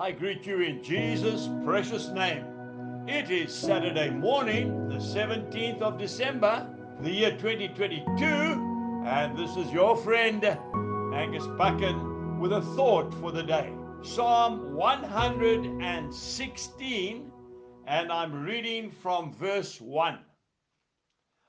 I greet you in Jesus' precious name. It is Saturday morning, the 17th of December, the year 2022, and this is your friend Angus Buchan with a thought for the day. Psalm 116, and I'm reading from verse 1.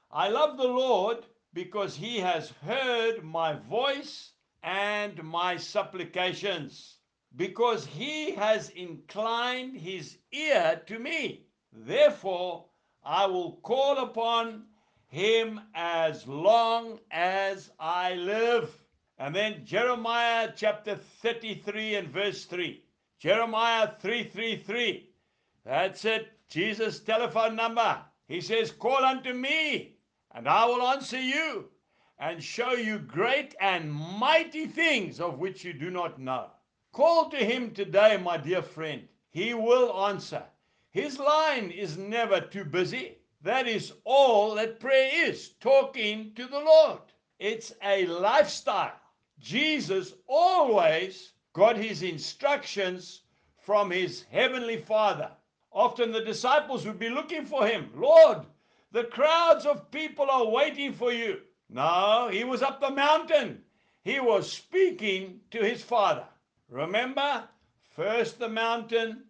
I love the Lord because he has heard my voice and my supplications because he has inclined his ear to me. Therefore, I will call upon him as long as I live. And then Jeremiah chapter 33 and verse 3. Jeremiah 333. That's it. Jesus' telephone number. He says, Call unto me, and I will answer you, and show you great and mighty things of which you do not know. Call to him today, my dear friend. He will answer. His line is never too busy. That is all that prayer is talking to the Lord. It's a lifestyle. Jesus always got his instructions from his heavenly Father. Often the disciples would be looking for him. Lord, the crowds of people are waiting for you. No, he was up the mountain. He was speaking to his Father. Remember, first the mountain,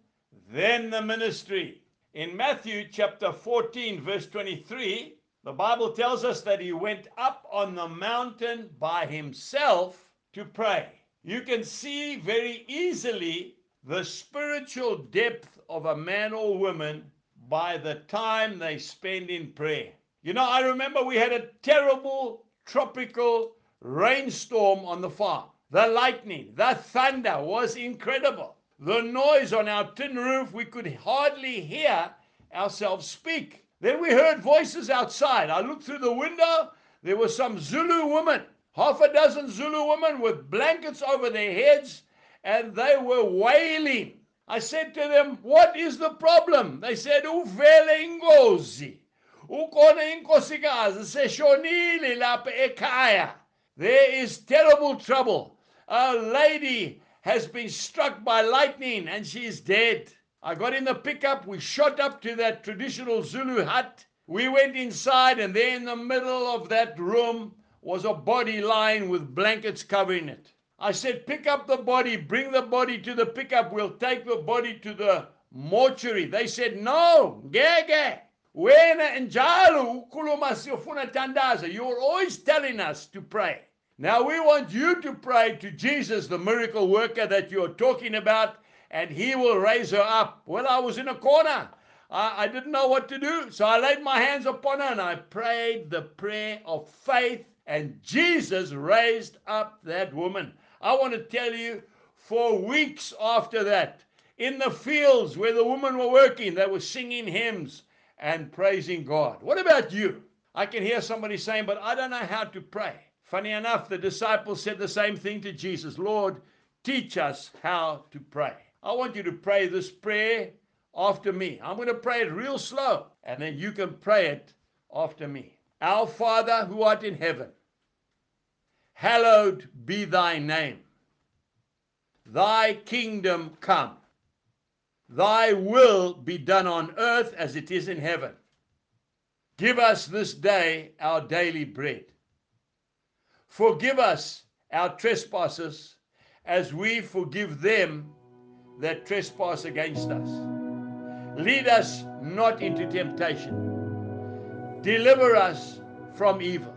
then the ministry. In Matthew chapter 14, verse 23, the Bible tells us that he went up on the mountain by himself to pray. You can see very easily the spiritual depth of a man or woman by the time they spend in prayer. You know, I remember we had a terrible tropical rainstorm on the farm. The lightning, the thunder was incredible. The noise on our tin roof, we could hardly hear ourselves speak. Then we heard voices outside. I looked through the window. There were some Zulu women, half a dozen Zulu women with blankets over their heads, and they were wailing. I said to them, What is the problem? They said, Uvele ingozi. Ukona inkosikazi seshonile lapha ekhaya. There is terrible trouble a lady has been struck by lightning and she is dead. I got in the pickup, we shot up to that traditional Zulu hut. We went inside, and there in the middle of that room was a body lying with blankets covering it. I said, Pick up the body, bring the body to the pickup, we'll take the body to the mortuary. They said, No, gege. You're always telling us to pray. Now we want you to pray to Jesus, the miracle worker that you're talking about, and he will raise her up. Well, I was in a corner. I, I, didn't know what to do. So I laid my hands upon her and I prayed the prayer of faith, and Jesus raised up that woman. I want to tell you, for weeks after that, in the fields where the women were working, they were singing hymns and praising God. What about you? I can hear somebody saying, but I don't know how to pray. Funny enough, the disciples said the same thing to Jesus Lord, teach us how to pray. I want you to pray this prayer after me. I'm going to pray it real slow, and then you can pray it after me. Our Father who art in heaven, hallowed be thy name. Thy kingdom come. Thy will be done on earth as it is in heaven. Give us this day our daily bread Forgive us our trespasses as we forgive them that trespass against us. Lead us not into temptation. Deliver us from evil.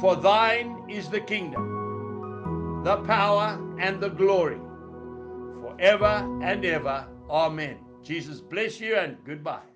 For thine is the kingdom, the power, and the glory, forever and ever. Amen. Jesus bless you and goodbye.